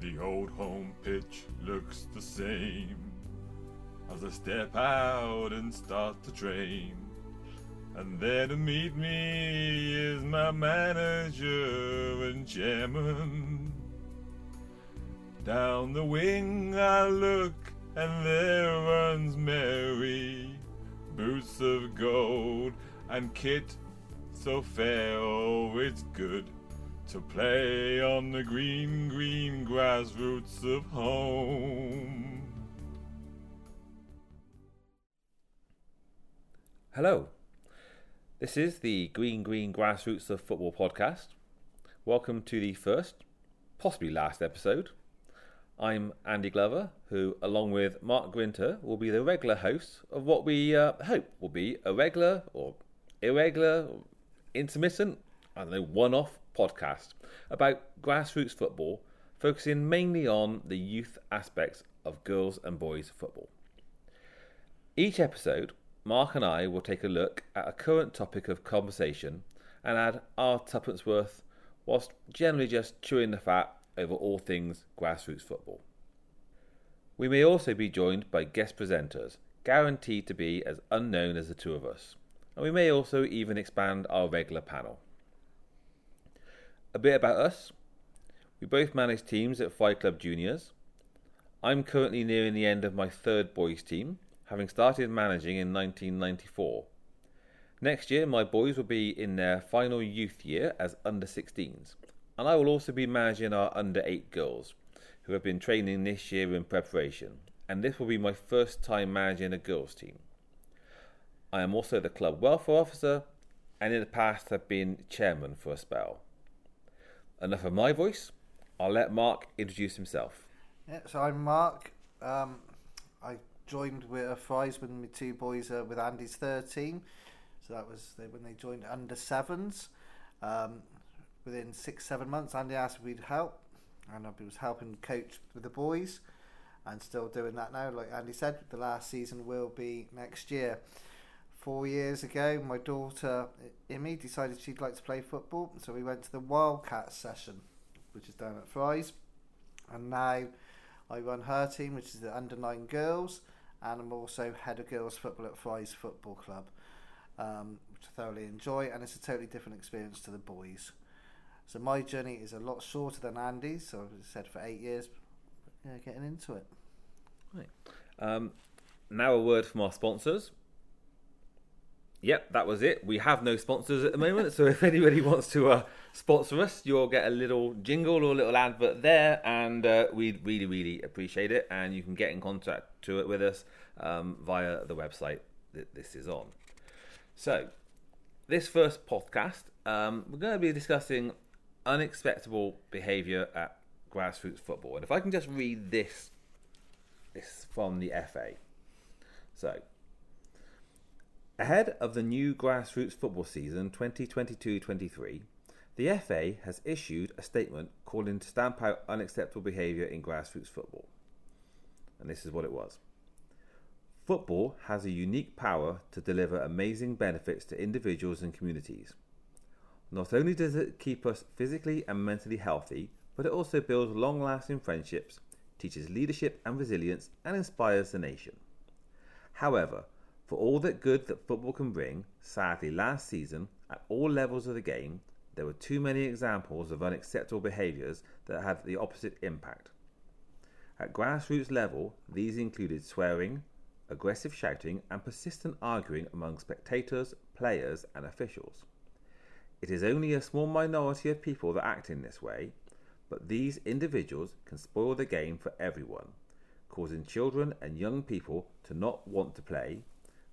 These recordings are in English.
The old home pitch looks the same as I step out and start the train. And there to meet me is my manager and chairman. Down the wing I look, and there runs Mary. Boots of gold and kit so fair, oh, it's good to play on the green, green grassroots of home. Hello, this is the Green Green Grassroots of Football podcast. Welcome to the first, possibly last episode. I'm Andy Glover, who, along with Mark Grinter, will be the regular host of what we uh, hope will be a regular or irregular, or intermittent, I don't know, one off podcast about grassroots football, focusing mainly on the youth aspects of girls and boys football. Each episode, Mark and I will take a look at a current topic of conversation and add our tuppence worth, whilst generally just chewing the fat over all things grassroots football. We may also be joined by guest presenters, guaranteed to be as unknown as the two of us, and we may also even expand our regular panel. A bit about us. We both manage teams at Fry Club Juniors. I'm currently nearing the end of my third boys team, having started managing in 1994. Next year, my boys will be in their final youth year as under 16s, and I will also be managing our under 8 girls, who have been training this year in preparation, and this will be my first time managing a girls' team. I am also the club welfare officer, and in the past have been chairman for a spell. Enough of my voice. I'll let Mark introduce himself. Yeah, so I'm Mark. Um, I joined with uh, Fry's with my two boys with Andy's third team. So that was when they joined under sevens. Um, within six, seven months, Andy asked if we'd help, and I was helping coach with the boys, and still doing that now. Like Andy said, the last season will be next year. Four years ago, my daughter Imi decided she'd like to play football, so we went to the Wildcats session, which is down at Fry's, and now I run her team, which is the under nine girls, and I'm also head of girls football at Fry's Football Club, um, which I thoroughly enjoy, and it's a totally different experience to the boys. So my journey is a lot shorter than Andy's. So I've said for eight years, yeah, getting into it. Right. Um, now a word from our sponsors. Yep, that was it. We have no sponsors at the moment, so if anybody wants to uh, sponsor us, you'll get a little jingle or a little advert there, and uh, we'd really, really appreciate it. And you can get in contact to it with us um, via the website that this is on. So, this first podcast, um, we're going to be discussing unacceptable behaviour at grassroots football. And if I can just read this, this from the FA. So, ahead of the new grassroots football season 2022-23, the FA has issued a statement calling to stamp out unacceptable behaviour in grassroots football. And this is what it was. Football has a unique power to deliver amazing benefits to individuals and communities. Not only does it keep us physically and mentally healthy, but it also builds long lasting friendships, teaches leadership and resilience, and inspires the nation. However, for all that good that football can bring, sadly last season, at all levels of the game, there were too many examples of unacceptable behaviours that had the opposite impact. At grassroots level, these included swearing, aggressive shouting, and persistent arguing among spectators, players, and officials. It is only a small minority of people that act in this way, but these individuals can spoil the game for everyone, causing children and young people to not want to play,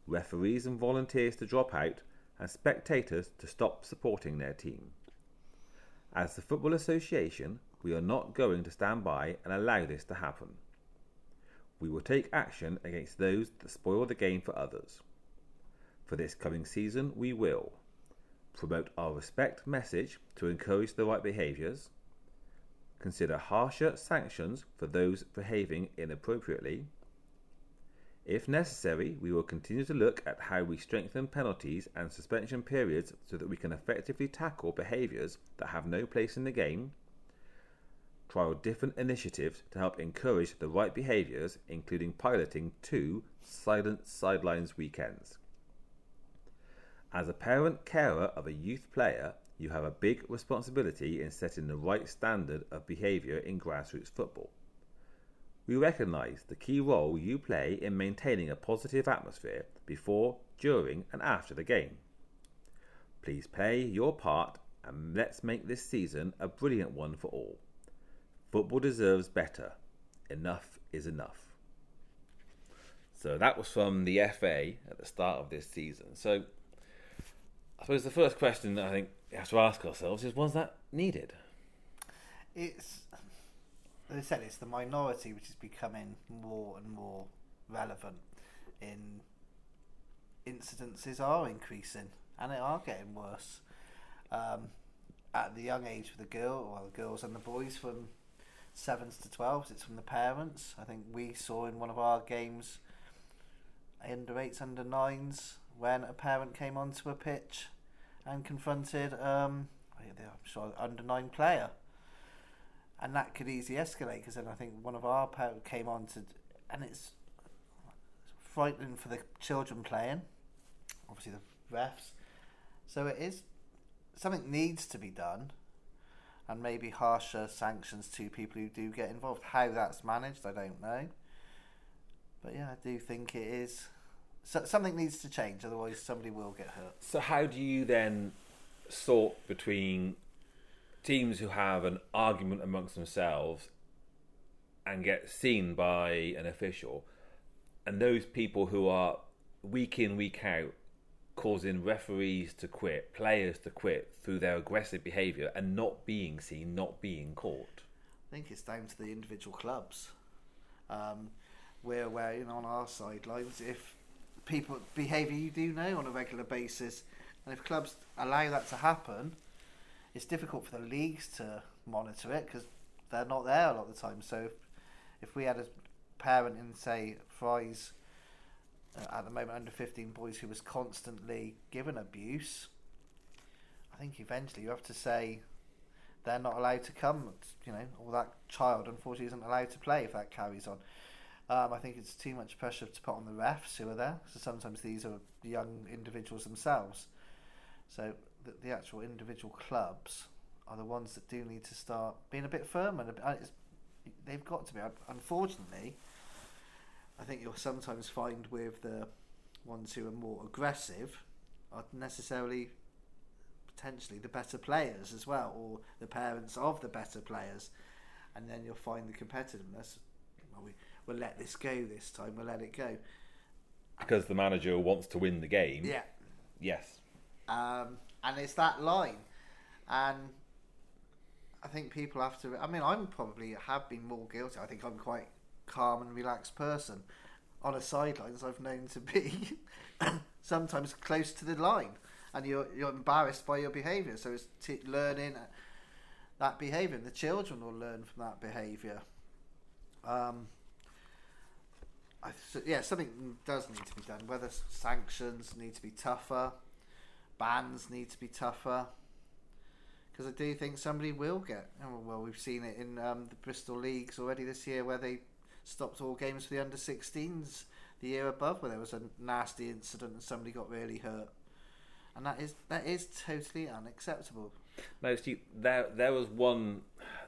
referees and volunteers to drop out, and spectators to stop supporting their team. As the Football Association, we are not going to stand by and allow this to happen. We will take action against those that spoil the game for others. For this coming season, we will promote our respect message to encourage the right behaviours, consider harsher sanctions for those behaving inappropriately. If necessary, we will continue to look at how we strengthen penalties and suspension periods so that we can effectively tackle behaviours that have no place in the game. trial different initiatives to help encourage the right behaviours, including piloting two silent sidelines weekends. As a parent carer of a youth player, you have a big responsibility in setting the right standard of behaviour in grassroots football. We recognise the key role you play in maintaining a positive atmosphere before, during, and after the game. Please play your part and let's make this season a brilliant one for all. Football deserves better. Enough is enough. So that was from the FA at the start of this season. So I suppose the first question that I think we have to ask ourselves is was that needed? It's, as I said, it's the minority which is becoming more and more relevant in incidences are increasing and they are getting worse. Um, at the young age of the girl, well, the girls and the boys from sevens to twelves, it's from the parents. I think we saw in one of our games, under eights, under nines, when a parent came onto a pitch and confronted, um, I'm sure, under nine player, and that could easily escalate because then I think one of our parents came on to, and it's frightening for the children playing, obviously the refs. So it is something needs to be done, and maybe harsher sanctions to people who do get involved. How that's managed, I don't know. But yeah, I do think it is. So, something needs to change, otherwise somebody will get hurt. So how do you then sort between teams who have an argument amongst themselves and get seen by an official, and those people who are week in week out causing referees to quit, players to quit through their aggressive behaviour and not being seen, not being caught? I think it's down to the individual clubs. Um, we're aware, you know, on our sidelines, if people behaviour you do know on a regular basis, and if clubs allow that to happen, it's difficult for the leagues to monitor it because they're not there a lot of the time. So if, if we had a parent in, say, Fry's uh, at the moment under 15 boys who was constantly given abuse, I think eventually you have to say they're not allowed to come, you know, or that child unfortunately isn't allowed to play if that carries on. Um, I think it's too much pressure to put on the refs who are there. So sometimes these are young individuals themselves. So the, the actual individual clubs are the ones that do need to start being a bit firmer. And bit, they've got to be. Unfortunately, I think you'll sometimes find with the ones who are more aggressive are necessarily potentially the better players as well, or the parents of the better players, and then you'll find the competitiveness. Well, we we'll let this go this time. We'll let it go because the manager wants to win the game. Yeah. Yes. Um, and it's that line, and I think people have to. I mean, I'm probably have been more guilty. I think I'm quite calm and relaxed person. On a sidelines, I've known to be sometimes close to the line, and you're you're embarrassed by your behaviour. So it's t- learning that behaviour, and the children will learn from that behaviour. Um, so, yeah, something does need to be done. Whether sanctions need to be tougher, bans need to be tougher because I do think somebody will get. Well, we've seen it in um, the Bristol leagues already this year, where they stopped all games for the under 16s the year above where there was a nasty incident and somebody got really hurt. And that is that is totally unacceptable. No, Steve, there there was one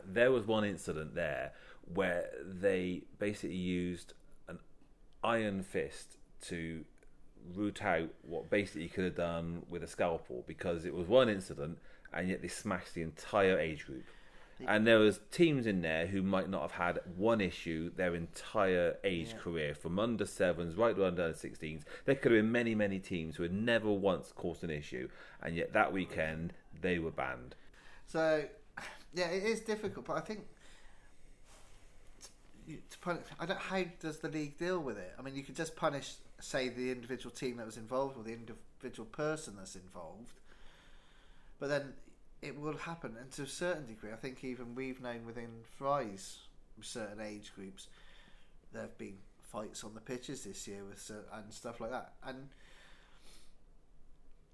there was one incident there where they basically used an iron fist to root out what basically could have done with a scalpel because it was one incident and yet they smashed the entire age group and there was teams in there who might not have had one issue their entire age yeah. career, from under sevens right to under sixteens. There could have been many, many teams who had never once caused an issue, and yet that weekend they were banned. So, yeah, it is difficult, but I think to punish, I don't. How does the league deal with it? I mean, you could just punish, say, the individual team that was involved or the individual person that's involved, but then it will happen, and to a certain degree, I think even we've known within Fry's certain age groups, there have been fights on the pitches this year with and stuff like that, and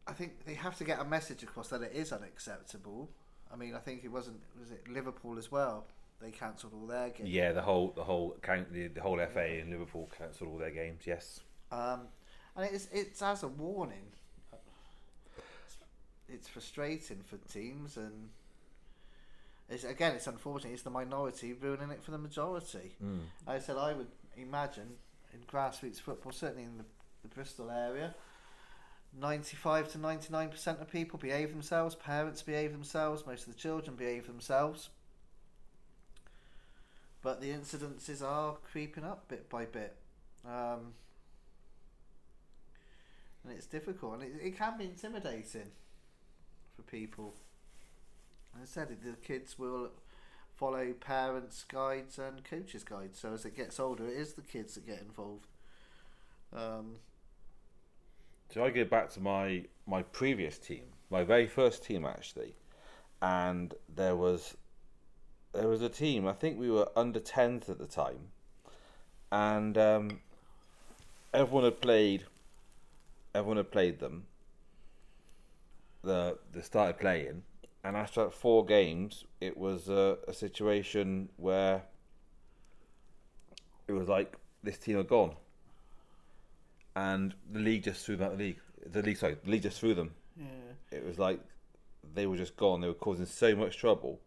I think they have to get a message across that it is unacceptable. I mean, I think it wasn't was it Liverpool as well they cancelled all their games. Yeah, the whole the whole count the, the whole FA in Liverpool cancelled all their games. Yes. Um, and it's it's as a warning. It's frustrating for teams, and it's again, it's unfortunate. It's the minority ruining it for the majority. Mm. I said I would imagine in grassroots football, certainly in the, the Bristol area, 95 to 99% of people behave themselves, parents behave themselves, most of the children behave themselves. But the incidences are creeping up bit by bit. Um, and it's difficult, and it, it can be intimidating for people. I said, the kids will follow parents' guides and coaches' guides. So as it gets older, it is the kids that get involved. Um, So I go back to my my previous team, my very first team actually, and there was there was a team. I think we were under tens at the time, and um, everyone had played. Everyone had played them. The they started playing, and after four games, it was a, a situation where it was like this team are gone and the league just threw them out the league. The league, sorry, the league just threw them. yeah. It was like they were just gone. They were causing so much trouble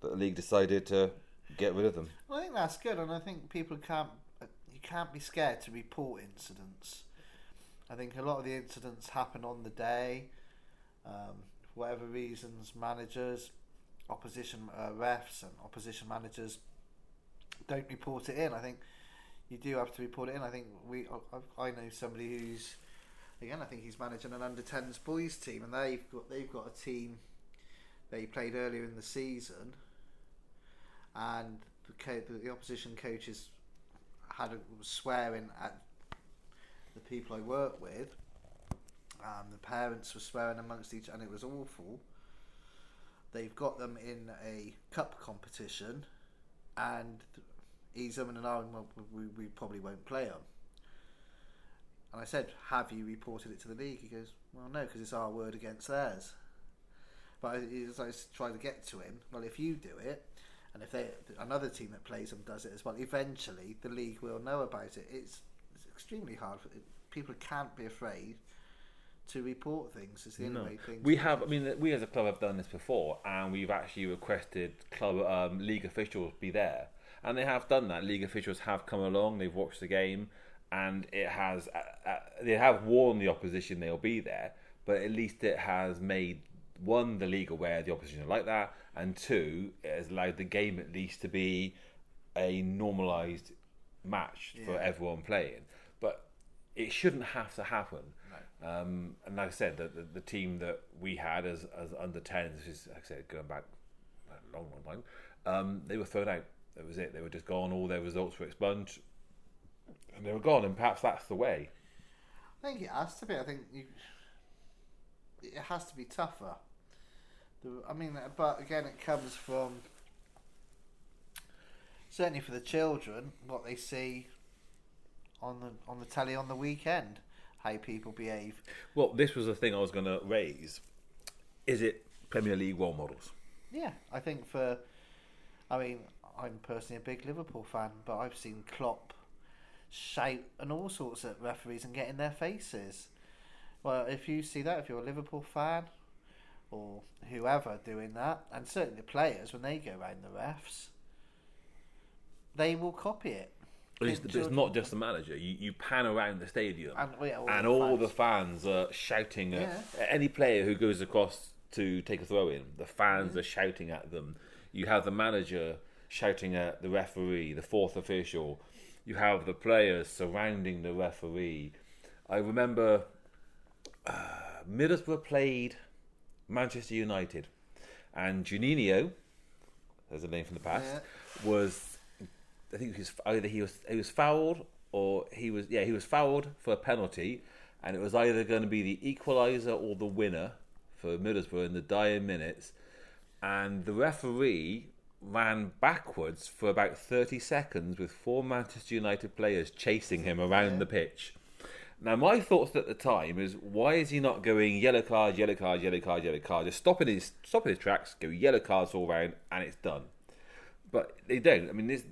that the league decided to get rid of them. Well, I think that's good, and I think people can't. You can't be scared to report incidents. I think a lot of the incidents happen on the day. Um, for whatever reasons, managers, opposition uh, refs, and opposition managers don't report it in. I think you do have to report it in. I think we. I, know somebody who's again. I think he's managing an under 10s boys team, and they've got they've got a team they played earlier in the season, and the co- the, opposition coaches had a, swearing at the people I work with. Um, the parents were swearing amongst each, and it was awful. They've got them in a cup competition, and he's umming and ahhing. Well, we, we probably won't play them. And I said, "Have you reported it to the league?" He goes, "Well, no, because it's our word against theirs." But I- as I try to get to him, well, if you do it, and if they another team that plays them does it as well, eventually the league will know about it. It's extremely hard. For, people can't be afraid to report things. The only No. way things. We have, I mean, we as a club have done this before, and we've actually requested club um, league officials be there, and they have done that. League officials have come along, they've watched the game, and it has. Uh, uh, they have warned the opposition they'll be there, but at least it has made one the league aware the opposition are like that, and two, it has allowed the game at least to be a normalised match for everyone playing. It shouldn't have to happen. Um, and like I said, the, the, the team that we had as, as under 10s, this is, like I said, going back a long, long time, um, they were thrown out. That was it. They were just gone. All their results were expunged. And they were gone. And perhaps that's the way. I think it has to be. I think you, it has to be tougher. The- I mean, but again, it comes from certainly for the children what they see on the on the telly on the weekend, how people behave. Well, this was the thing I was going to raise. Is it Premier League role models? Yeah, I think for, I mean, I'm personally a big Liverpool fan, but I've seen Klopp shout and all sorts at referees and get in their faces. Well, if you see that, if you're a Liverpool fan or whoever doing that, and certainly the players when they go around the refs, they will copy it. Least Kids, it's not just the manager. You, you pan around the stadium, And, yeah, all and the all fans. the fans are shouting at Yeah. at any player who goes across to take a throw in. The fans are shouting at them. You have the manager shouting at the referee, the fourth official. You have the players surrounding the referee. I remember uh, Middlesbrough played Manchester United, and Juninho, there's a name from the past, was I think he was either he was he was fouled or he was yeah he was fouled for a penalty, and it was either going to be the equaliser or the winner for Middlesbrough in the dying minutes, and the referee ran backwards for about thirty seconds with four Manchester United players chasing him around the pitch. Now, my thoughts at the time is why is he not going yellow card, yellow card, yellow card, yellow card, just stopping his stopping his tracks, go yellow cards all round, and it's done. but they don't. I mean, this,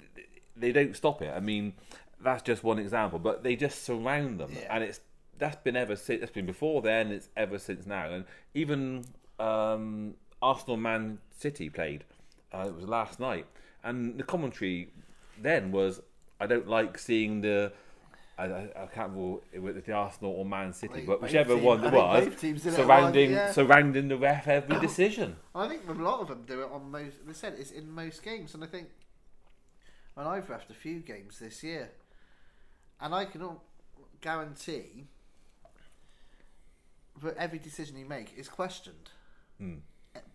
they don't stop it. I mean, that's just one example, but they just surround them, Yeah. and it's that's been ever since. That's been before then. It's ever since now, and even um, Arsenal Man City played. Uh, it was last night, and the commentary then was, "I don't like seeing the." I, I, can't remember if it was the Arsenal or Man City, but whichever team- one it was, it surrounding yeah. surrounding the ref every decision. I think a lot of them do it on most. They said it's in most games, and I think, and I've refed a few games this year, and I can guarantee that every decision you make is questioned. Hmm.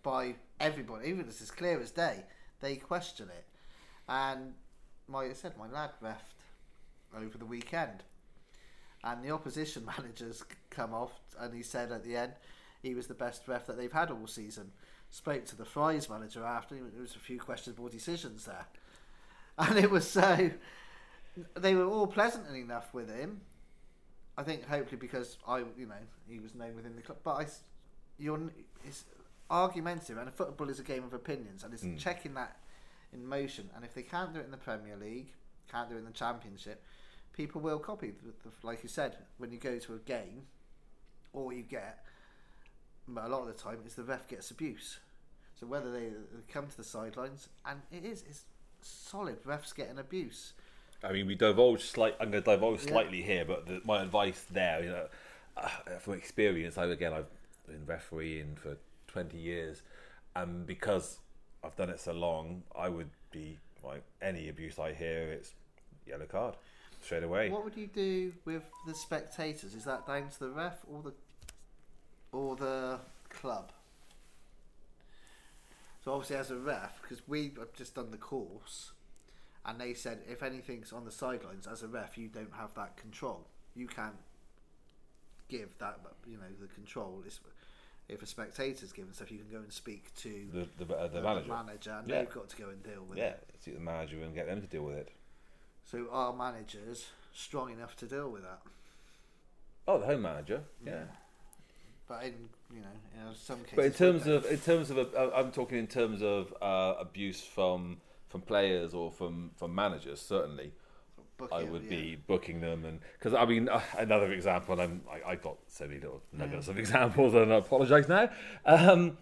By everybody, even if it's as clear as day. They question it, and my I said my lad refed over the weekend, and the opposition managers come off, and he said at the end he was the best ref that they've had all season. Spoke to the Fry's manager after, there was a few questionable decisions there, and it was so. They were all pleasant enough with him. I think hopefully because I, you know, he was known within the club. But I, you're, it's argumentative, and football is a game of opinions, and it's hmm. checking that in motion. And if they can't do it in the Premier League, can't do it in the Championship, people will copy. The, the, like you said, when you go to a game, all you get, but a lot of the time, is the ref gets abuse. So whether they, they come to the sidelines, and it is, it's solid. Refs getting abuse. I mean, we divulge slight. I'm going to divulge Yeah. slightly here, but the, my advice there, you know, uh, from experience, I again I've been refereeing for 20 years, and because I've done it so long, I would be like any abuse I hear, it's yellow card straight away. What would you do with the spectators? Is that down to the ref or the or the club? So obviously, as a ref, because we have just done the course, and they said if anything's on the sidelines, as a ref, you don't have that control. You can't give that, you know, the control. It's, if a spectator's given stuff, you can go and speak to The the, uh, the manager, and Yeah. they've got to go and deal with it. yeah, it. see the manager and get them to deal with it. So are managers strong enough to deal with that? Oh, the home manager, yeah. But in you know, in some cases, But in terms of in terms of uh, I'm talking in terms of uh, abuse from from players or from from managers certainly. Booking, I would yeah. be booking them, and because I mean uh, another example, and I I got so many little nuggets of examples, and I apologise now. Um,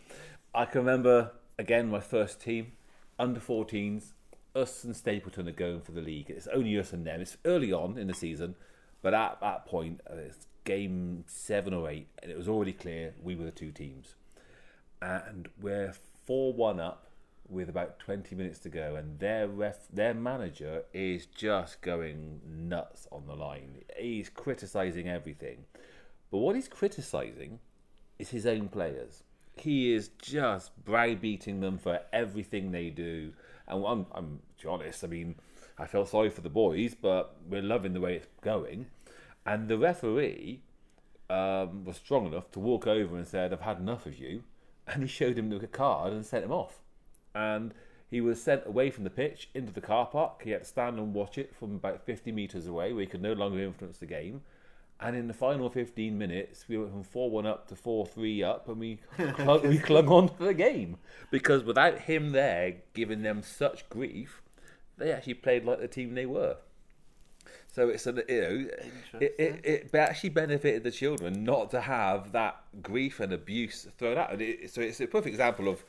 I can remember again my first team, under 14s, us and Stapleton are going for the league. It's only us and them. It's early on in the season, but at that point, uh, it's game seven or eight, and it was already clear we were the two teams, and we're four one up with about 20 minutes to go and their ref their manager is just going nuts on the line. He's criticizing everything. But what he's criticizing is his own players. He is just browbeating them for everything they do. And I'm, I'm to be honest I mean I felt sorry for the boys but we're loving the way it's going and the referee um, was strong enough to walk over and said I've had enough of you and he showed him the card and sent him off and he was sent away from the pitch into the car park. He had to stand and watch it from about 50 metres away, where he could no longer influence the game. And in the final 15 minutes, we went from 4 1 up to 4 3 up, and we clung, we clung on to the game. Because without him there giving them such grief, they actually played like the team they were. So it's a you know it, it, it actually benefited the children not to have that grief and abuse thrown out. And it, so it's a perfect example of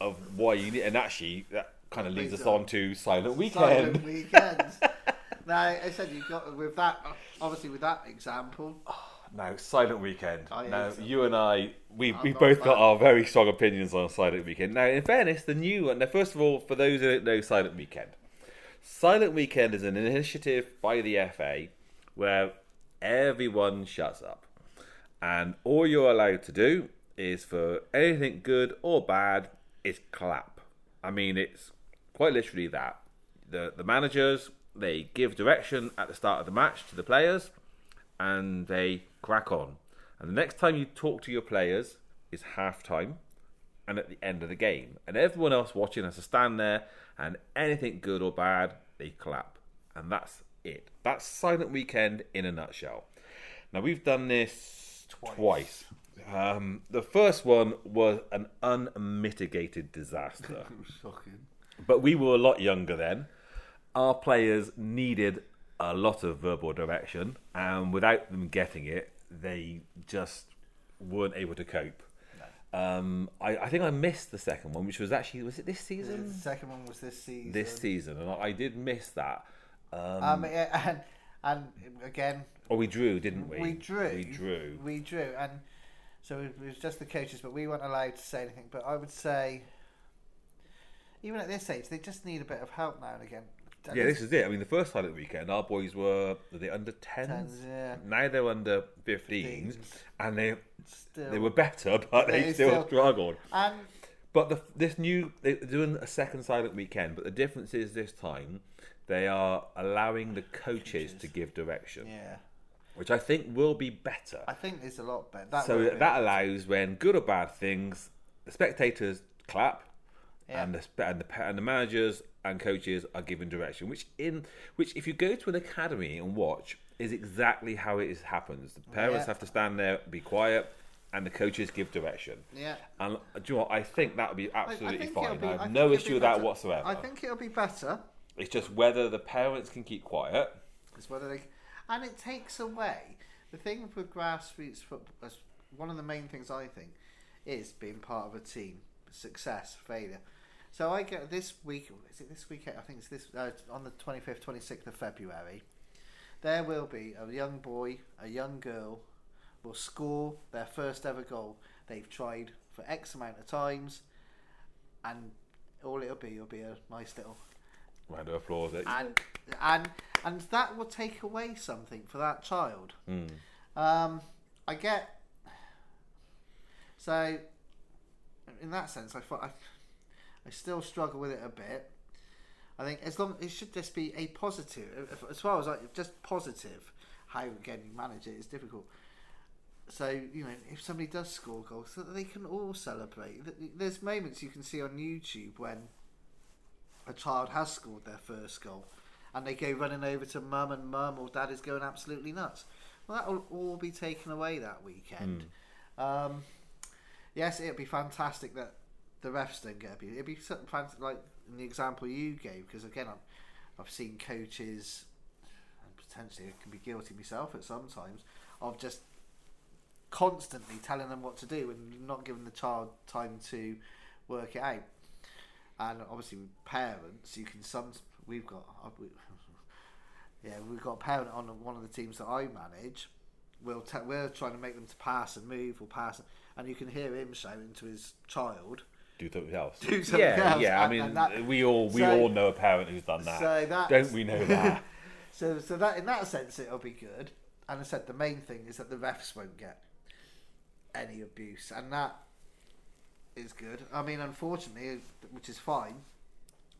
of why you need. And actually, that kind of leads us on to Silent Weekend. Silent weekends. now, I said you got with that. Obviously, with that example, oh, Now, Silent Weekend. Oh, I now, you and I, we I'm we both got our very strong opinions on Silent Weekend. Now, in fairness, the new one. Now, first of all, for those who don't know Silent Weekend, Silent Weekend is an initiative by the FA where everyone shuts up, and all you're allowed to do is for anything good or bad is clap. I mean, it's quite literally that. The the managers they give direction at the start of the match to the players, and they crack on. And the next time you talk to your players is half time and at the end of the game. And everyone else watching has to stand there and anything good or bad, they clap. And that's it. That's Silent Weekend in a nutshell. Now we've done this twice. Um, the first one was an unmitigated disaster. shocking. But we were a lot younger then. Our players needed a lot of verbal direction, and without them getting it, they just weren't able to cope. Um, I, I think I missed the second one, which was actually was it this The season? second one was this season. This season, and I, I did miss that. Um, Um, and and again, or we drew, didn't we? we drew. We drew. We drew, and so it was just the coaches, but we weren't allowed to say anything. But I would say, even at this age, they just need a bit of help now and again. Yeah, this is it. I mean, the first silent weekend, our boys were were they under tens? Tens, yeah. Now they're under 15s, 15s. and they Still, they were better, but they, They still, still- struggled. and But the, this new they're doing a second silent weekend, but the difference is this time they are allowing the coaches, to give direction, yeah, which I think will be better. I think it's a lot better. That so that allows when good or bad things, the spectators clap, Yeah. and the and the and the managers and coaches are given direction. Which in which if you go to an academy and watch is exactly how it is, happens. The parents Yeah. have to stand there, be quiet, and the coaches give direction. yeah. And uh, do you know what? I think that would be I- I absolutely fine. be- I I have think no issue with that whatsoever. I think it'll be better. It's just whether the parents can keep quiet. Is whether they, and it takes away the thing with grassroots football. as One of the main things I think is being part of a team, success, failure. So I get this week. Is it this weekend? I think it's this uh, on the twenty fifth, twenty sixth of February. There will be a young boy, a young girl, will score their first ever goal. They've tried for X amount of times, and all it'll be will be a nice little Round of applause. eh? and and and that will take away something for that child. Mm. Um, I get. So, in that sense, I thought I, I still struggle with it a bit. I think as long it should just be a positive, if- as far as like just positive. How again you manage it is difficult. So you know, if somebody does score goals, so that they can all celebrate. There's moments you can see on YouTube when a child has scored their first goal, and they go running over to mum, and mum or dad is going absolutely nuts. Well, that will all be taken away that weekend. Um, yes, it'd be fantastic that the refs don't get abused. It'd be fantastic, like in the example you gave, because again, I've, I've seen coaches, and potentially I can be guilty myself at sometimes, of just constantly telling them what to do and not giving the child time to work it out. And obviously, with parents, you can some. We've got, uh, yeah, we've got a parent on one of the teams that I manage. We'll we're trying to make them to pass and move or pass, and you can hear him shouting to his child. Do something else. Do something yeah, else, yeah. I mean, that- we all we so- all know a parent who's done that. So that Don't we know that? So, so that in that sense, it'll be good. And I said the main thing is that the refs won't get any abuse, and that is good. I mean, unfortunately, which is fine,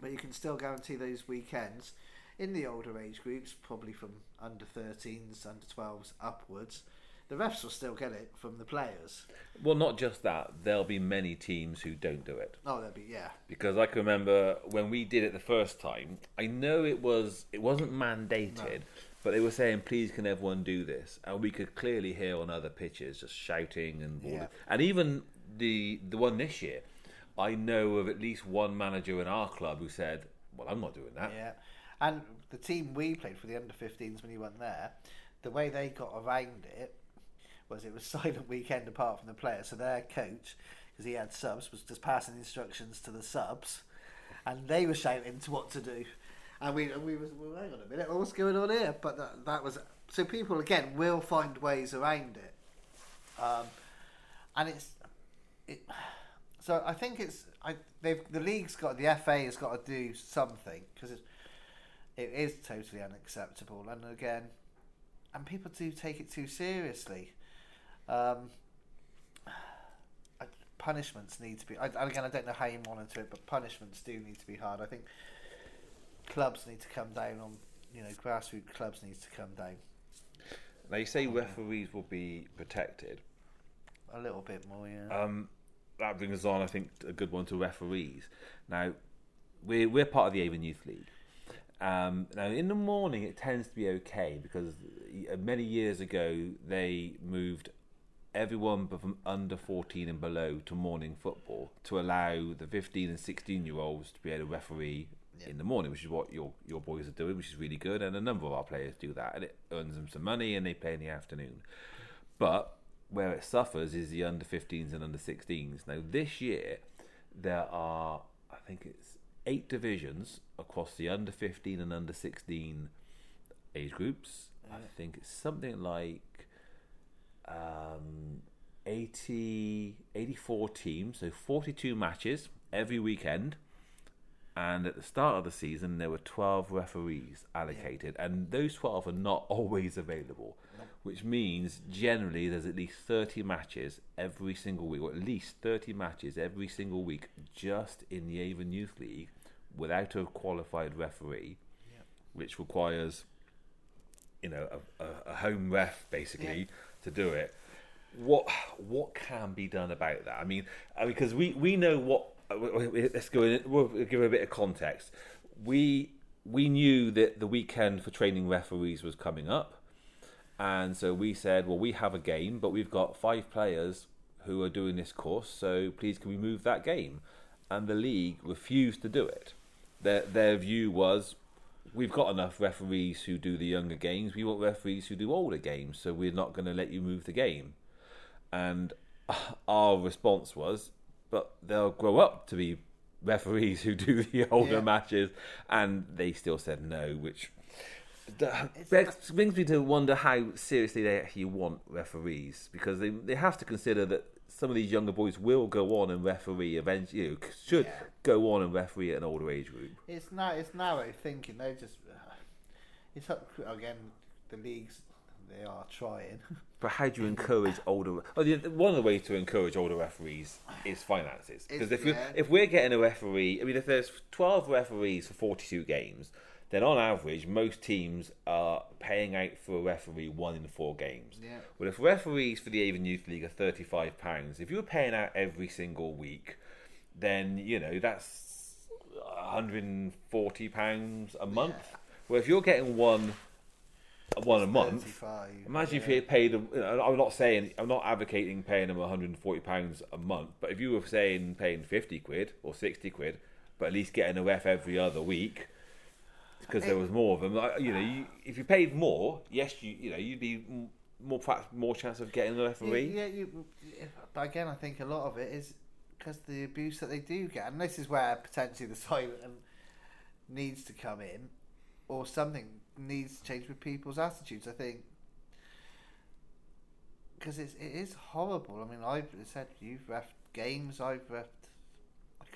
but you can still guarantee those weekends in the older age groups, probably from under 13s, under 12s upwards. The refs will still get it from the players. well, not just that. There'll be many teams who don't do it. Oh, there'll be yeah, because I can remember when we did it the first time. I know it was it wasn't mandated, but they were saying, "Please, can everyone do this?" And we could clearly hear on other pitches just shouting and Yeah. and even the the one this year. I know of at least one manager in our club who said, "Well, I'm not doing that." Yeah, and the team we played for the under 15s when you went there, the way they got around it was it was silent weekend apart from the players. So their coach, because he had subs, was just passing instructions to the subs, and they were shouting to what to do. And we and we was well, hang on a minute, what's going on here? But that, that was so people again will find ways around it, um, and it's it. So I think it's I they've the league's got the FA has got to do something because it, it is totally unacceptable and again and people do take it too seriously. Um, punishments need to be. I, again, I don't know how you monitor it, but punishments do need to be hard. I think clubs need to come down on you know grassroots clubs needs to come down Now you say referees will be protected. a little bit more. Yeah. Um, that brings us on, I think, a good one to referees. Now, we're, we're part of the Avon Youth League. Um, now, in the morning, it tends to be okay because uh, many years ago they moved everyone but from under 14 and below to morning football to allow the 15 and 16 year olds to be able to referee Yeah. in the morning, which is what your your boys are doing, which is really good. And a number of our players do that, and it earns them some money, and they play in the afternoon. But where it suffers is the under 15s and under 16s. Now this year there are, I think it's eight divisions across the under 15 and under 16 age groups. I think it's something like um, 80, 84 teams, so 42 matches every weekend. And at the start of the season, there were 12 referees allocated, and those 12 are not always available, which means generally there's at least 30 matches every single week, or at least 30 matches every single week just in the Avon Youth League without a qualified referee, Yeah. which requires, you know, a, a home ref basically to do it. What what can be done about that? I mean, because we we know what. uh, Let's go in. We'll give a bit of context. We we knew that the weekend for training referees was coming up, and so we said, well, we have a game, but we've got five players who are doing this course, so please can we move that game? And the league refused to do it. Their their view was, we've got enough referees who do the younger games. We want referees who do older games, so we're not going to let you move the game. And our response was, but they'll grow up to be referees who do the older Yeah. matches, and they still said no, which brings me to wonder how seriously they actually want referees because they they have to consider that some of these younger boys will go on and referee eventually, you know, should Yeah. go on and referee at an older age group. It's now it's narrow thinking. They just uh, it's up again. The leagues they are trying. But how do you encourage older? Oh, well, the, one of the ways to encourage older referees is finances. Because if we yeah. if we're getting a referee, I mean, if there's twelve referees for forty two games, then on average most teams are paying out for a referee one in four games. Yeah. Well, if referees for the Avon Youth League are thirty five pounds, if you were paying out every single week, then you know that's one hundred and forty pounds a month. Well, if you're getting one one a month. 35, Imagine if you paid them. You know, I'm not saying I'm not advocating paying them 140 pounds a month, but if you were saying paying 50 quid or 60 quid, but at least getting a ref every other week because there was more of them. Like, you know, you, if you paid more, yes, you you know you'd be more perhaps more chance of getting a referee. Yeah, you, but again, I think a lot of it is because the abuse that they do get, and this is where potentially the silent needs to come in, or something needs to change with people's attitudes. I think because it's it is horrible. I mean, I've said you've ref games. I've ref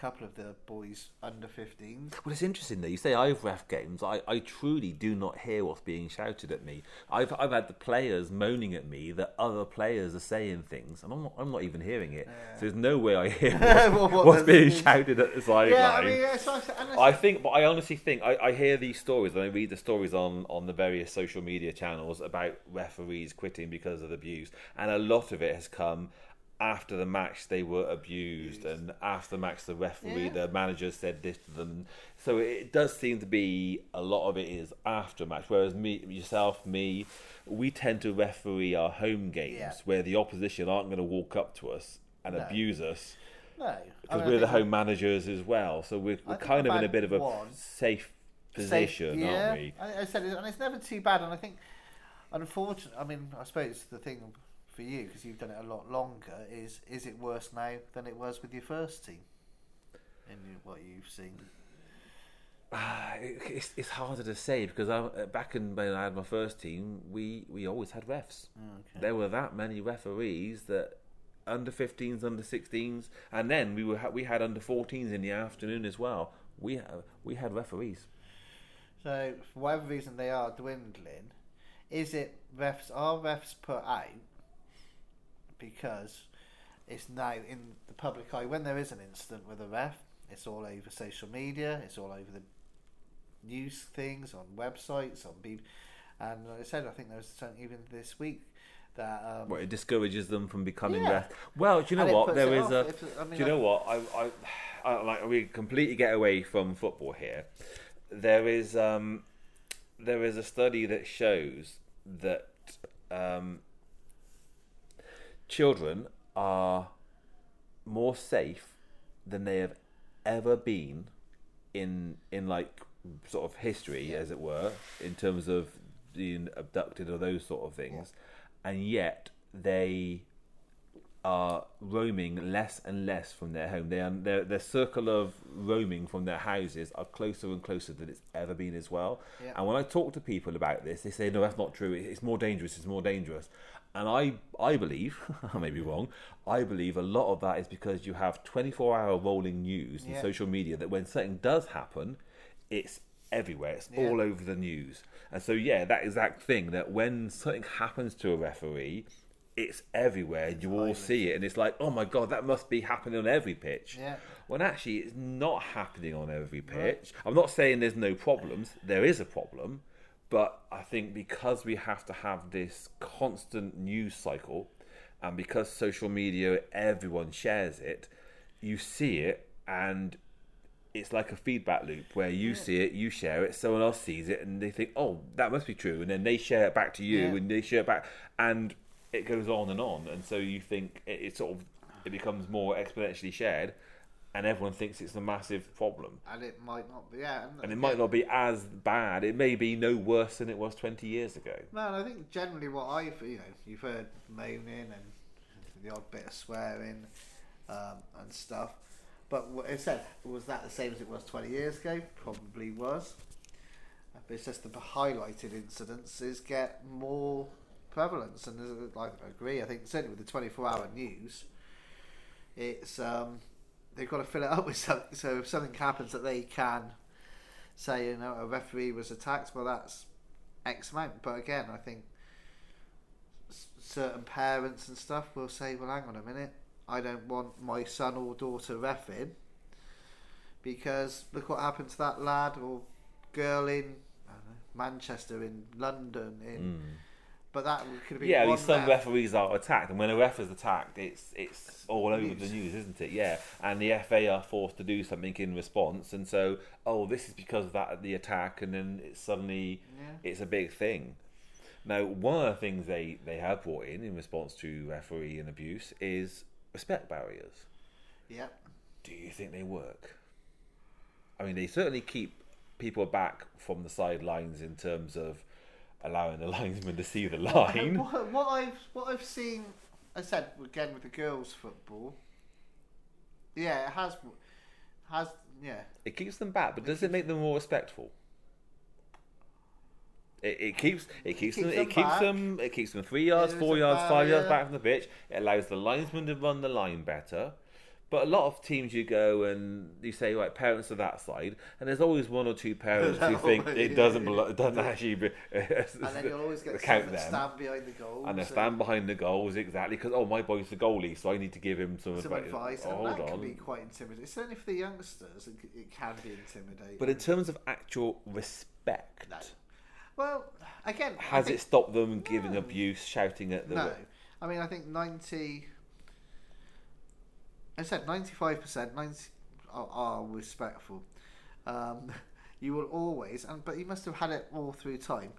couple of the boys under 15s. Well, it's interesting though. You say I've ref games. I, I truly do not hear what's being shouted at me. I've I've had the players moaning at me that other players are saying things, and I'm not, I'm not even hearing it. So there's no way I hear what's, what what's being mean? shouted at the sideline. Yeah, I mean, yeah, so I, I think, but I honestly think I, I hear these stories and I read the stories on, on the various social media channels about referees quitting because of abuse, and a lot of it has come after the match they were abused, and after the match the referee, Yeah. the manager said this to them. So it does seem to be a lot of it is after match, whereas me, yourself, me, we tend to referee our home games Yeah. where the opposition aren't going to walk up to us and No. abuse us no, I because mean, we're the home managers as well. So we're, we're kind of in a bit of a safe safe- position, yeah, aren't we? I, I said, it, and it's never too bad. And I think, unfortunately, I mean, I suppose the thing for you because you've done it a lot longer is is it worse now than it was with your first team? In what you've seen, Ah, it- it's, it's harder to say because I, uh, back in when I had my first team, we, we always had refs. okay. There were that many referees that under 15s, under 16s, and then we were we had under 14s in the afternoon as well. We ha- we had referees. So for whatever reason they are dwindling, is it refs are refs put out because it's now in the public eye when there is an incident with a ref, it's all over social media, it's all over the news things on websites on B and like I said I think there was something even this week that um, Well, it discourages them from becoming Yeah. refs. Well, do you know and what? There is off. a. If- I mean, Do you know what? I, I, I like we completely get away from football here. There is um, there is a study that shows that um, children are more safe than they have ever been in in like sort of history, as it were, in terms of being abducted or those sort of things, and yet they are roaming less and less from their home. They are, their their circle of roaming from their houses are closer and closer than it's ever been as well. Yeah. And when I talk to people about this, they say, "No, that's not true. It's more dangerous. It's more dangerous." And I, I believe, I may be wrong, I believe a lot of that is because you have 24 hour rolling news and Yeah. social media that when something does happen, it's everywhere. It's Yeah. all over the news. And so, yeah, that exact thing that when something happens to a referee, it's everywhere. You all see it, and it's like, oh my god, that must be happening on every pitch. Yeah. When actually, it's not happening on every pitch. I'm not saying there's no problems. There is a problem, but I think because we have to have this constant news cycle, and because social media, everyone shares it, you see it, and it's like a feedback loop where you see it, you share it, someone else sees it, and they think, "Oh, that must be true," and then they share it back to you, Yeah. and they share it back, and it goes on and on, and so you think it, it sort of it becomes more exponentially shared, and everyone thinks it's a massive problem, and it might not be. Yeah, and it might not be as bad. It may be no worse than it was twenty years ago. And I think generally what I've you know you've heard moaning and the odd bit of swearing um, and stuff, but it said was that the same as it was twenty years ago? Probably was. But it's just the highlighted incidences get more prevalence, and like I agree. I think certainly with the twenty-four hour news, it's um, they've got to fill it up with something. So if something happens that they can say, you know, a referee was attacked, well, that's X amount. But again, I think certain parents and stuff will say, well, hang on a minute, I don't want my son or daughter refing because look what happened to that lad or girl in know, Manchester, in London, in. Hmm. But that could have been. Yeah, mean, some ref. referees are attacked, and when a ref is attacked, it's it's all over News. the news, isn't it? Yeah, and the FA are forced to do something in response, and so oh, this is because of that the attack, and then it's suddenly Yeah. it's a big thing. Now, one of the things they they have brought in in response to referee and abuse is respect barriers. Yeah. Do you think they work? I mean, they certainly keep people back from the sidelines in terms of allowing the linesman to see the line. What, what I've what I've seen, I said again with the girls' football. Yeah, it has, has yeah. It keeps them back, but does it make them more respectful? It, it keeps it keeps, keeps them, them it keeps back. them it keeps them three yards, four yards, five yards back from the pitch. It allows the linesman to run the line better. But a lot of teams you go and you say right parents are that side, and there's always one or two parents who think it doesn't belo- it doesn't actually be, And then you'll always get count someone them. stand behind the goals. and they stand behind the goals exactly because oh my boy's the goalie, so I need to give him some, some advi- advice, Oh, and hold that can on. be quite intimidating. Certainly for the youngsters, it, it can be intimidating. But in terms of actual respect, No. well, again, has think- it stopped them giving No. abuse, shouting at the No, I mean I think ninety. I said ninety-five percent, ninety are, are respectful. Um, you will always, and but you must have had it all through time.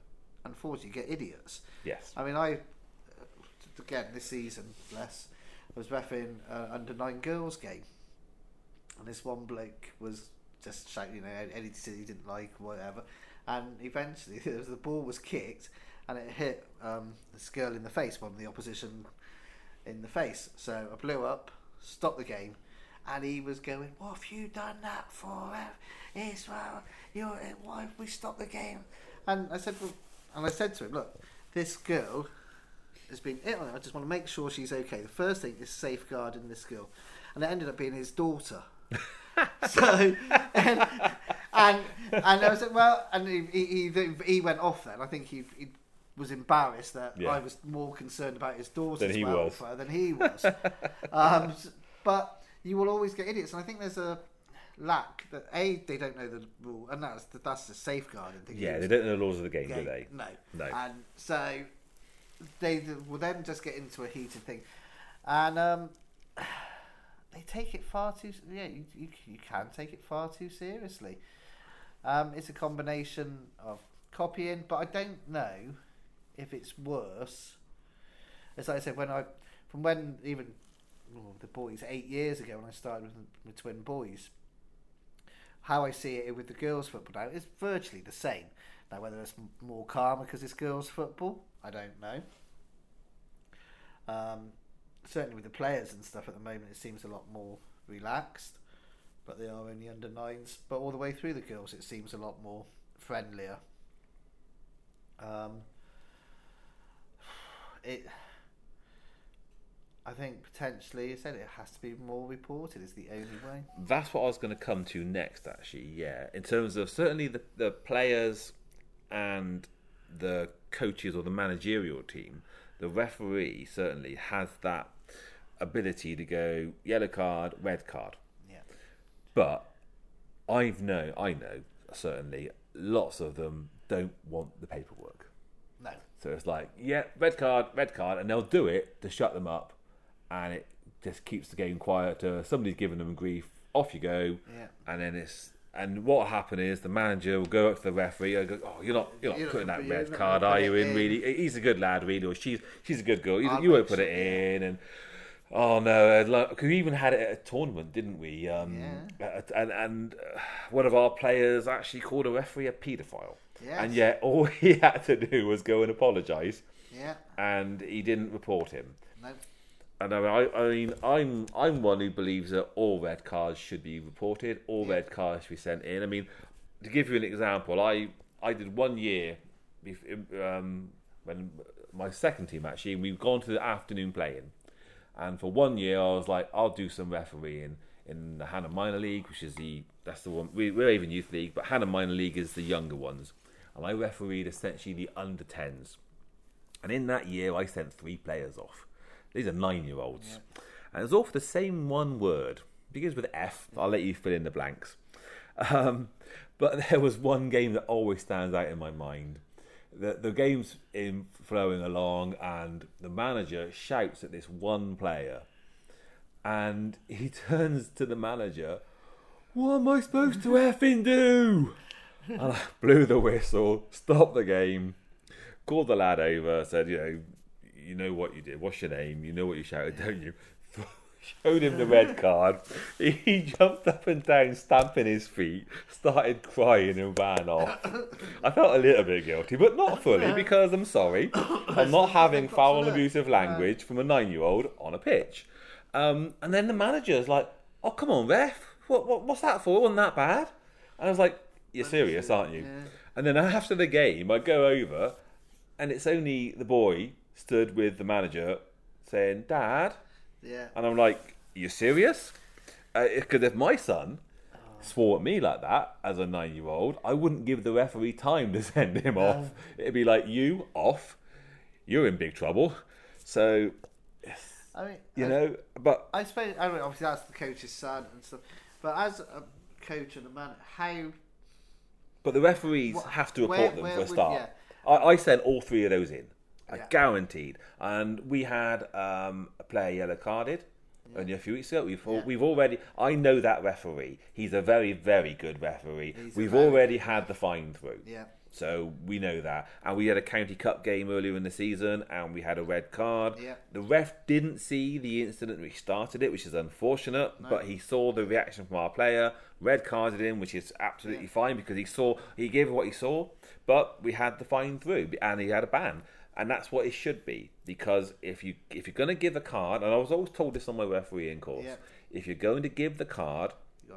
Unfortunately, you get idiots. Yes. I mean, I again this season, bless, I was refing uh, under nine girls game, and this one bloke was just shouting, you know, any decision he didn't like, whatever, and eventually the ball was kicked and it hit um, this girl in the face, one of the opposition in the face. So I blew up, stopped the game, and he was going, "What have you done that for, Ev? Israel? You, eh, why have we stopped the game?" And I said, well, and I said to him, "Look, this girl has been ill. I just want to make sure she's okay. The first thing is safeguarding this girl, and it ended up being his daughter." so, and, and and I was like, well, and he he, he, he went off then. I think he, he was embarrassed that Yeah. I was more concerned about his daughter's Than he was. than he was. um, but you will always get idiots, and I think there's a lack that a they don't know the rule, and that's the, that's the safeguarding thing. Yeah, they don't know the laws of the game, do they? No. No. And so they will then just get into a heated thing, and um, they take it far too. Yeah, you, you you can take it far too seriously. Um, it's a combination of copying, but I don't know if it's worse. As I said, when I from when even well, the boys eight years ago when I started with my twin boys. How I see it with the girls' football now is virtually the same. Now, whether it's more calmer because it's girls' football, I don't know. Um, certainly with the players and stuff at the moment, it seems a lot more relaxed. But they are only under nines. But all the way through the girls, it seems a lot more friendlier. Um, it. I think potentially, you said it has to be more reported. Is the only way. That's what I was going to come to next, actually. Yeah, in terms of certainly the the players and the coaches or the managerial team, the referee certainly has that ability to go yellow card, red card. Yeah. But I've know I know certainly lots of them don't want the paperwork. No. So it's like, yeah, red card, red card, and they'll do it to shut them up, and it just keeps the game quieter. Somebody's giving them grief, off you go, Yeah. and then it's and what will happen is the manager will go up to the referee and go, "Oh, you're not, you're not You're not- putting that red card, are you? In in." really, he's a good lad, really, or she's she's a good girl. You, you won't put it in, and oh no, because we even had it at a tournament, didn't we? Um, Yeah. and and uh, one of our players actually called a referee a paedophile, Yes. and yet all he had to do was go and apologise Yeah. and he didn't report him. No. And I, I mean, I'm I'm one who believes that all red cards should be reported, all red cards should be sent in. I mean, to give you an example, I I did one year, um, when my second team actually, we've gone to the afternoon playing, and for one year I was like, I'll do some refereeing in the Hannah Minor League, which is the that's the one we, we're even youth league, but Hannah Minor League is the younger ones, and I refereed essentially the under tens. And in that year, I sent three players off. These are nine year olds. And it was all for the same one word. It begins with F. I'll let you fill in the blanks. Um, but there was one game that always stands out in my mind. The, the game's in flowing along, and the manager shouts at this one player. And he turns to the manager, What am I supposed to effing do? And I blew the whistle, stopped the game, called the lad over, said, you know, you know what you did. What's your name? You know what you shouted, don't you? Showed him the red card. He jumped up and down, stamping his feet, started crying and ran off. I felt a little bit guilty, but not fully because I'm sorry. I'm not having foul and abusive language from a nine-year-old on a pitch. Um, and then the manager's like, "Oh, come on, ref. What, what, what's that for? It wasn't that bad." And I was like, "You're serious, aren't you?" Yeah. And then after the game, I go over, and it's only the boy stood with the manager saying, "Dad," Yeah. and I'm like, "You're serious?" Uh, because if my son oh. swore at me like that as a nine-year-old, I wouldn't give the referee time to send him off. It'd be like, "You off? You're in big trouble." So I mean, you I- know, but I suppose I mean, obviously that's the coach's son and stuff. But as a coach and a man, how But the referees What- have to report where- them where for a would- start. I, I sent all three of those in. I Yeah. guaranteed. And we had um, a player yellow carded only a few weeks ago. We've, Yeah. we've already. I know that referee. He's a very, very good referee. He's we've already had the fine through. yeah So we know that. And we had a county cup game earlier in the season and we had a red card. Yeah. The ref didn't see the incident which started it, which is unfortunate, but he saw the reaction from our player, red carded him, which is absolutely fine because he saw he gave what he saw, but we had the fine through and he had a ban. And that's what it should be. Because if you if you're gonna give a card, and I was always told this on my refereeing course, Yeah. if you're going to give the card,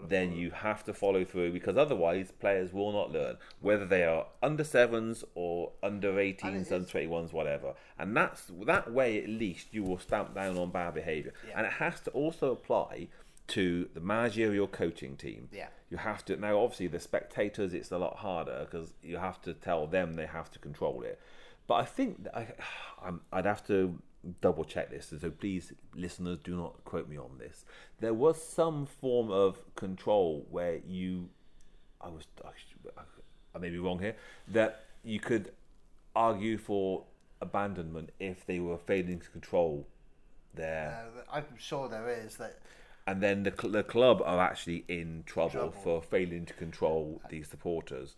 then you have to follow through because otherwise players will not learn whether they are under sevens or under 18s, is- under 21s, whatever. And that's that way at least you will stamp down on bad behaviour. Yeah. And it has to also apply to the managerial coaching team. Yeah. You have to now obviously the spectators it's a lot harder because you have to tell them they have to control it. But I think that I, I'm, I'd have to double check this, so please, listeners, do not quote me on this. There was some form of control where you, I was, I, I may be wrong here, that you could argue for abandonment if they were failing to control their uh, I'm sure there is that and then the, cl- the club are actually in trouble, Trouble. for failing to control these supporters.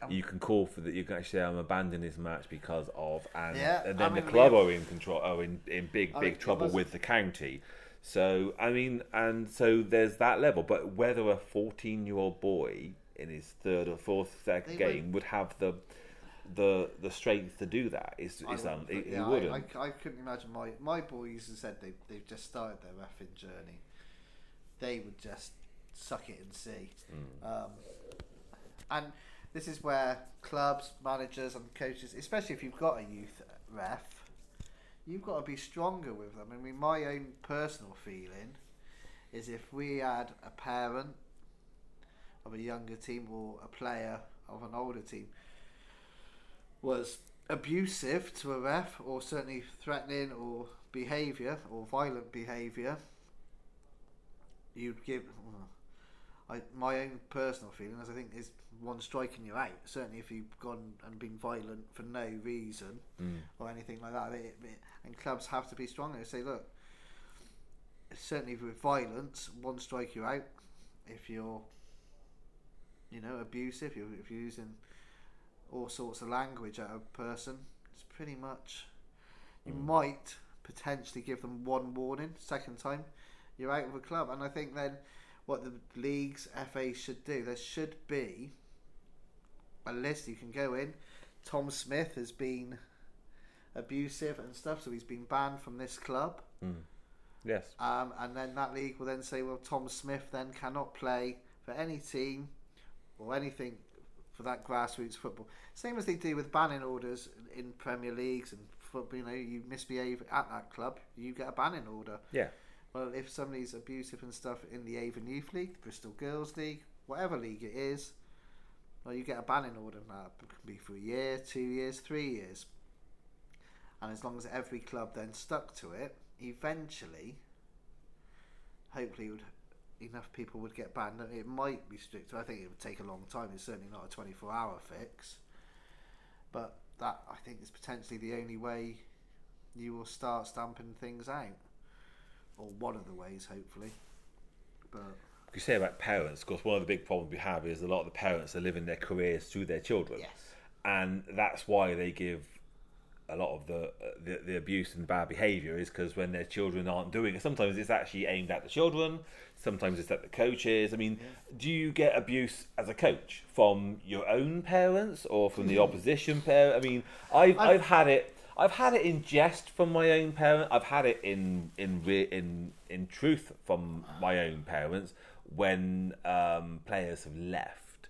Um, you can call for that. You can actually say, "I'm abandoning this match because of," and, Yeah, and I then mean, the club are in control, are in, in big I big mean, trouble with the county. So I mean, and so there's that level. But whether a 14 year old boy in his third or fourth second They would- game would have the the the strength to do that is I is um, he, yeah, he wouldn't. I, I, I couldn't imagine my my boys have said they they've just started their effing journey. They would just suck it and see. Mm. Um, and this is where clubs, managers, and coaches, especially if you've got a youth ref, you've got to be stronger with them. I mean, my own personal feeling is if we had a parent of a younger team or a player of an older team was abusive to a ref or certainly threatening or behaviour or violent behaviour, you'd give. I, my own personal feeling is I think is one striking you out. Certainly if you've gone and been violent for no reason Mm. or anything like that. It, it, and clubs have to be stronger. Say, look, certainly with violence, one strike you out. If you're, you know, abusive, you if you're using all sorts of language at a person, it's pretty much. You Mm. might potentially give them one warning. Second time, you're out of a club. And I think then, what the leagues, FA should do, there should be a list you can go in. Tom Smith has been abusive and stuff, so he's been banned from this club. Mm. Yes. Um, and then that league will then say, well, Tom Smith then cannot play for any team or anything for that grassroots football. Same as they do with banning orders in Premier Leagues and football. You know, you misbehave at that club, you get a banning order. Yeah. Well, if somebody's abusive and stuff in the Avon Youth League, the Bristol Girls League, whatever league it is, well, you get a banning order. Now, it can be for a year, two years, three years. And as long as every club then stuck to it, eventually, hopefully, would enough people would get banned. It might be strict. I think it would take a long time. It's certainly not a 24 hour fix. But that, I think, is potentially the only way you will start stamping things out or one of the ways, hopefully. But You say about parents, of course, one of the big problems we have is a lot of the parents are living their careers through their children, yes, and that's why they give a lot of the uh, the, the abuse and bad behaviour is because when their children aren't doing it, sometimes it's actually aimed at the children, sometimes it's at the coaches. I mean, do you get abuse as a coach from your own parents or from the opposition parent? I mean, I've I've- I've had it. I've had it in jest from my own parents. I've had it in in re- in in truth from my own parents when um, players have left.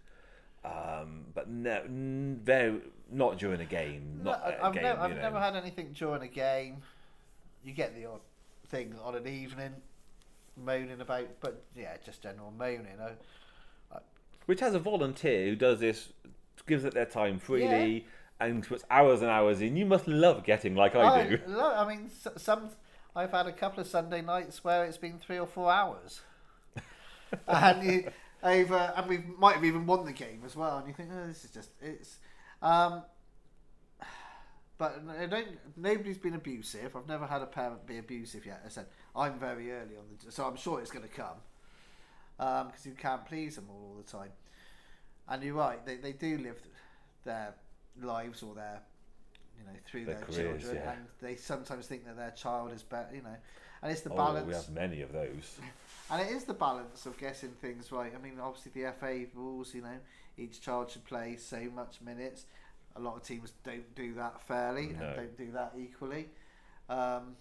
Um, but no, very not during a game. Not No, I've, game. never, I've never had anything during a game. You get the odd thing on an evening, moaning about, but yeah, just general moaning. I, Which has a volunteer who does this, gives it their time freely, and puts hours and hours in. You must love getting like I do. lo- I mean, some I've had a couple of Sunday nights where it's been three or four hours, and you over, and we might have even won the game as well. And you think, oh, this is just it's. Um, but I don't. Nobody's been abusive. I've never had a parent be abusive yet. I said I'm very early on the, so I'm sure it's going to come because you can't please them all, all the time. And you're right. They they do live their lives or their you know through Their their, careers, children, yeah. and they sometimes think that their child is better. You know, and it's the Oh, balance. we have many of those. And it is the balance of getting things right. I mean, obviously the FA rules, you know, each child should play so much minutes. A lot of teams don't do that fairly No. and don't do that equally. Um,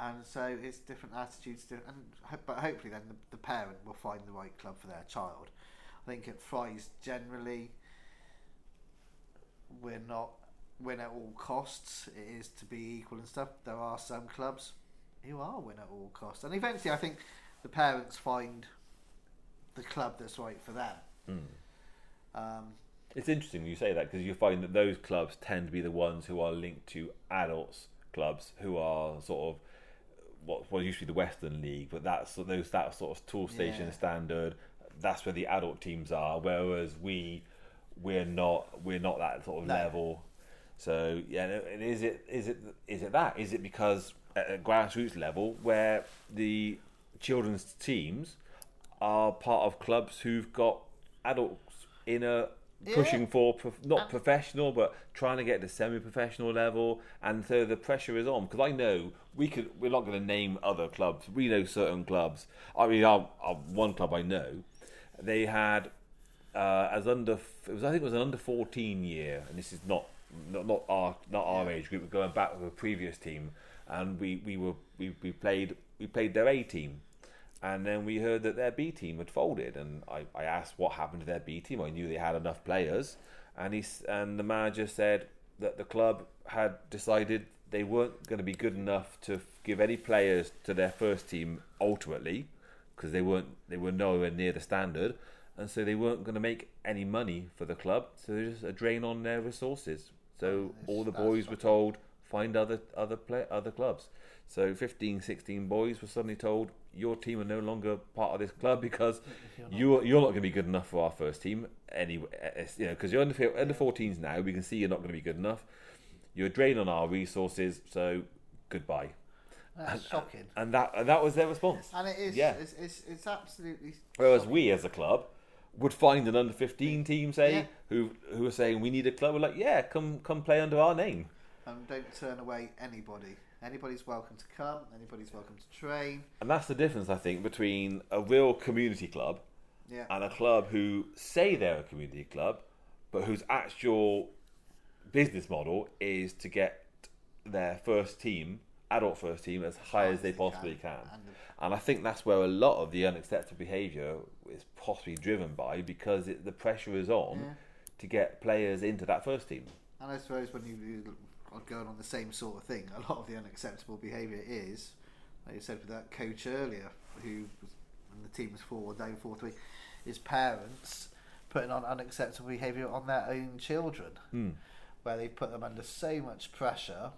and so it's different attitudes. To, and but hopefully then the, the parent will find the right club for their child. I think at Fry's generally we're not win at all costs. It is to be equal and stuff. There are some clubs who are win at all costs, and eventually I think the parents find the club that's right for them. Hmm. Um, It's interesting you say that because you find that those clubs tend to be the ones who are linked to adults clubs who are sort of what what used to the Western League, but that's those that sort of Toolstation Yeah. standard. That's where the adult teams are, whereas we we're not we're not that sort of No. level. So yeah, and is it is it is it that is it because at a grassroots level where the children's teams are part of clubs who've got adults in a pushing Yeah. for prof- not And- professional, but trying to get to semi-professional level, and so the pressure is on. Because I know we could, we're not going to name other clubs. We know certain clubs. I mean, our, our one club I know, they had uh, as under it was I think it was an under fourteen year, and this is not not, not our not our age group. We're going back with a previous team, and we, we were we, we played we played their A team, and then we heard that their B team had folded, and I, I asked what happened to their B team. I knew they had enough players, and he and the manager said that the club had decided they weren't going to be good enough to give any players to their first team ultimately because they weren't they were nowhere near the standard, and so they weren't going to make any money for the club. So there's just a drain on their resources. So oh, Yes, all the boys were told find other other play, other clubs. So 15, 16 boys were suddenly told your team are no longer part of this club because you're you're not going to be good enough for our first team anyway. Eh, you know because you're under under 14s now. We can see you're not going to be good enough. You're a drain on our resources. So goodbye. That's shocking. And that and that was their response. And it is. Yeah. It's, it's, it's absolutely. Whereas shocking. we as a club would find an under 15 team, say, Yeah. who who are saying we need a club. We're like, yeah, come come play under our name. Um, don't turn away anybody. Anybody's welcome to come. Anybody's welcome to train. And that's the difference, I think, between a real community club Yeah. and a club who say they're a community club, but whose actual business model is to get their first team, adult first team, as high as they possibly can. And And I think that's where a lot of the unacceptable behaviour is possibly driven by because it, the pressure is on Yeah. to get players into that first team. And I suppose when you, are going on the same sort of thing, a lot of the unacceptable behaviour is, like you said with that coach earlier, who was, when the team was four down four three, is parents putting on unacceptable behaviour on their own children, Hmm. where they put them under so much pressure,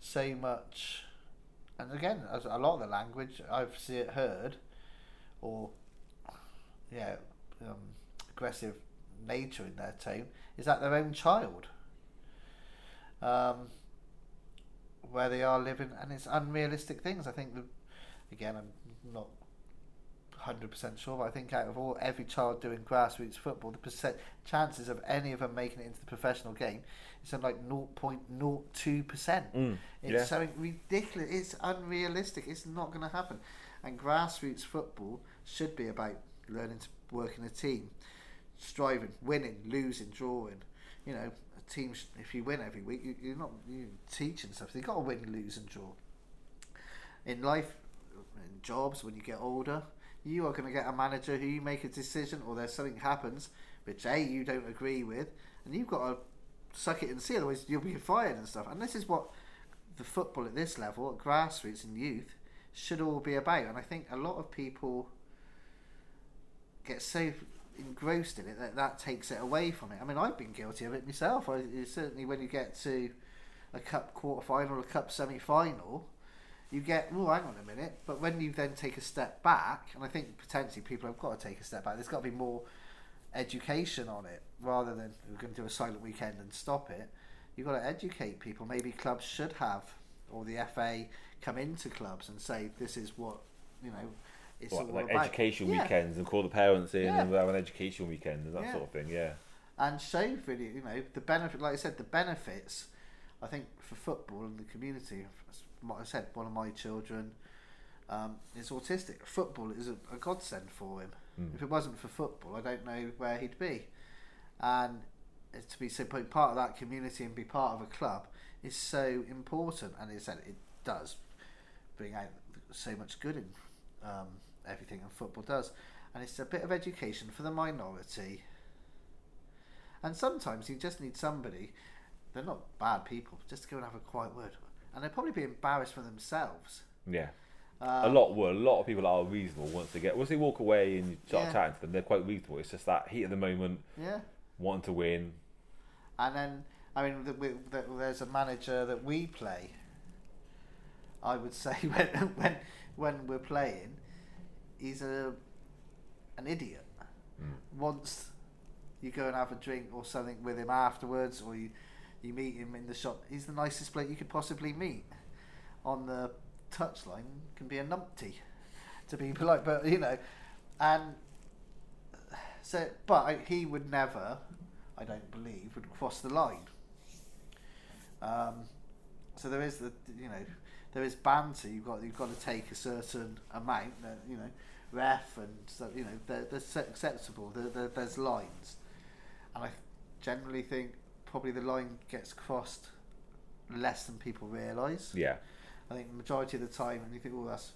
so much, and again, as a lot of the language I've see it heard, or yeah, um, aggressive nature in their tone is that their own child. Um, where they are living, and it's unrealistic things. I think, the, again, I'm not hundred percent sure, but I think out of all every child doing grassroots football, the percent chances of any of them making it into the professional game is something like 0.02 percent. Mm, It's yeah. something ridiculous. It's unrealistic. It's not going to happen. And grassroots football should be about learning to work in a team, striving, winning, losing, drawing. You know, a team. If you win every week, you, you're not you teaching stuff. You got to win, lose, and draw. In life, in jobs, when you get older, you are going to get a manager who you make a decision, or there's something happens which a you don't agree with, and you've got to suck it and see. Otherwise, you'll be fired and stuff. And this is what the football at this level, at grassroots and youth, should all be about. And I think a lot of people get so engrossed in it that that takes it away from it. I mean, I've been guilty of it myself. I, certainly when you get to a cup quarter final, or a cup semi final, you get, oh, hang on a minute. But when you then take a step back, and I think potentially people have got to take a step back, there's got to be more education on it rather than we're going to do a silent weekend and stop it. You've got to educate people. Maybe clubs should have, or the FA come into clubs and say, this is what, you know, it's What, like about. education Yeah. weekends and call the parents in Yeah. and have an education weekend and that Yeah. sort of thing. Yeah. and show really, you know, the benefit. Like I said, the benefits. I think for football and the community, as I said, one of my children um, is autistic. Football is a, a godsend for him. Mm. If it wasn't for football, I don't know where he'd be. And to be so part of that community and be part of a club is so important. And it said it does bring out so much good in um, everything, and football does. And it's a bit of education for the minority. And sometimes you just need somebody, they're not bad people, just to go and have a quiet word. And they'll probably be embarrassed for themselves. Yeah. Um, a lot were a lot of people are reasonable once they get once they walk away and you start Yeah. chatting to them, they're quite reasonable. It's just that heat of the moment, Yeah. wanting to win. And then, I mean, the, the, there's a manager that we play. I would say when when when we're playing, he's a an idiot. Mm. Once you go and have a drink or something with him afterwards, or you you meet him in the shop, he's the nicest bloke you could possibly meet. On the touchline, can be a numpty, to be polite, but you know, and So, but I, he would never, I don't believe, would cross the line. Um, so there is the you know there is banter. You've got you've got to take a certain amount. That, you know, ref and so you know they're, they're acceptable. They're, they're, there's lines, and I generally think probably the line gets crossed less than people realise. Yeah. I think the majority of the time, and you think, oh, that's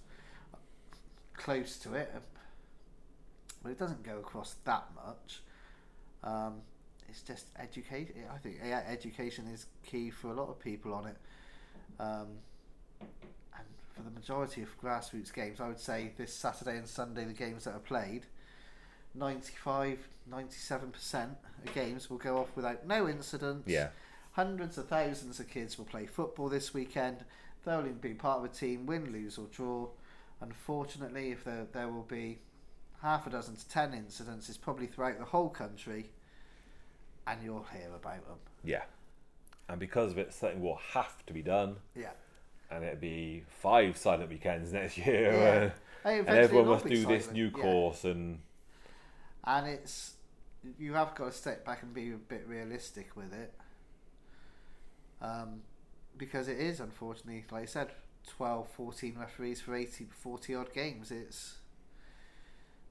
close to it, but it doesn't go across that much. Um, it's just educate. I think education is key for a lot of people on it. Um, for the majority of grassroots games, I would say this Saturday and Sunday, the games that are played, 95, 97% of games will go off without no incidents. Yeah. Hundreds of thousands of kids will play football this weekend. They'll be part of a team, win, lose, or draw. Unfortunately, if there, there will be half a dozen to ten incidences, probably throughout the whole country, and you'll hear about them. Yeah. And because of it, something will have to be done. Yeah. And it'll be five silent weekends next year. Yeah. Hey, and everyone must do this silent, new yeah. course and And it's you have got to step back and be a bit realistic with it, um, because it is unfortunately, like I said, 12, 14 referees for 80, 40 odd games. It's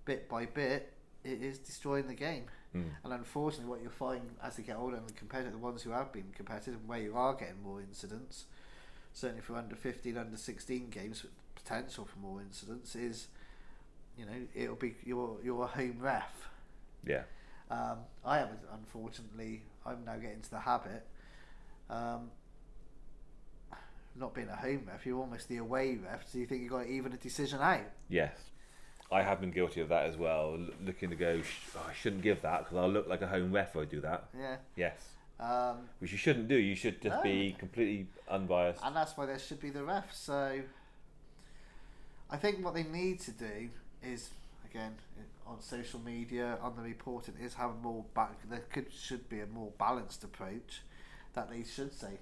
bit by bit, it is destroying the game. Mm. And unfortunately, what you'll find as they get older and to the ones who have been competitive, and where you are getting more incidents, certainly for under 15, under 16 games, potential for more incidents is, you know, it'll be your your home ref. yeah. Um, I haven't, unfortunately, I'm now getting to the habit. Um, not being a home ref, you're almost the away ref. So you think you've got to even a decision out. Yes. I have been guilty of that as well. Looking to go, oh, I shouldn't give that because I'll look like a home ref if I do that. Yeah. Yes. Um, Which you shouldn't do. You should just No. be completely unbiased. and that's why there should be the ref. So I think what they need to do is again on social media on the reporting is have a more back. There could should be a more balanced approach that they should say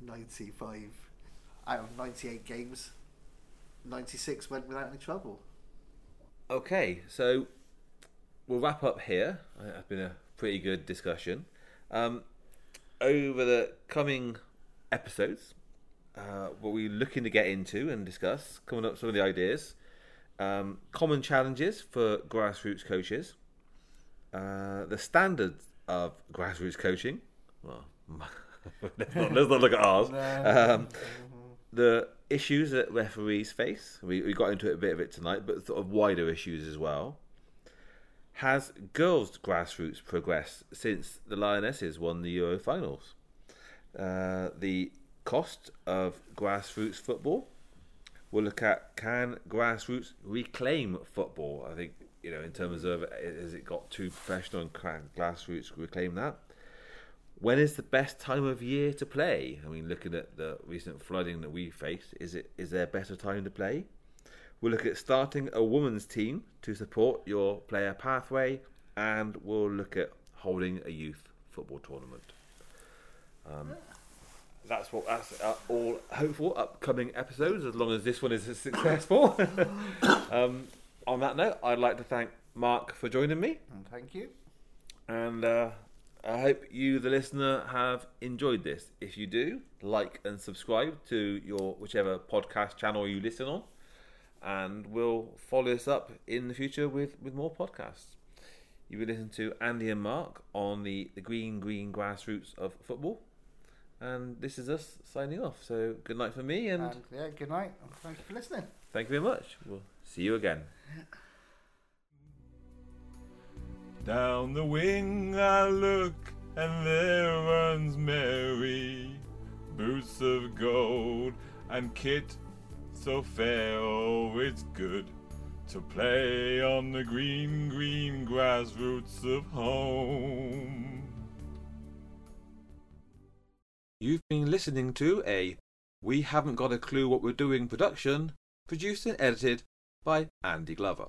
ninety five out of ninety eight games, ninety six went without any trouble. Okay, so we'll wrap up here. It's been a pretty good discussion. Um, over the coming episodes, uh, what we're looking to get into and discuss, coming up some of the ideas, um, common challenges for grassroots coaches, uh, the standards of grassroots coaching. Well, let's, not, let's not look at ours. Um, the issues that referees face. We, we got into it a bit of it tonight, but sort of wider issues as well. Has girls' grassroots progressed since the Lionesses won the Euro finals? Uh, the cost of grassroots football. We'll look at can grassroots reclaim football? I think, you know, in terms of has it got too professional and can grassroots reclaim that? When is the best time of year to play? I mean, looking at the recent flooding that we faced, is it is there a better time to play? We'll look at starting a women's team to support your player pathway, and we'll look at holding a youth football tournament. Um, that's what that's uh, all hopeful upcoming episodes, as long as this one is successful. um, on that note, I'd like to thank Mark for joining me. And thank you. And uh, I hope you, the listener, have enjoyed this. If you do, like and subscribe to your whichever podcast channel you listen on, and we'll follow this up in the future with, with more podcasts. You've been listening to Andy and Mark on the, the green, green grassroots of football. And this is us signing off. So good night for me, and And yeah, good night. and Thank you for listening. thank you very much. We'll see you again. Down the wing I look, and there runs Mary. Boots of gold and kit so fair, oh, it's good to play on the green, green grass roots of home. You've been listening to a We Haven't Got a Clue What We're Doing production, produced and edited by Andy Glover.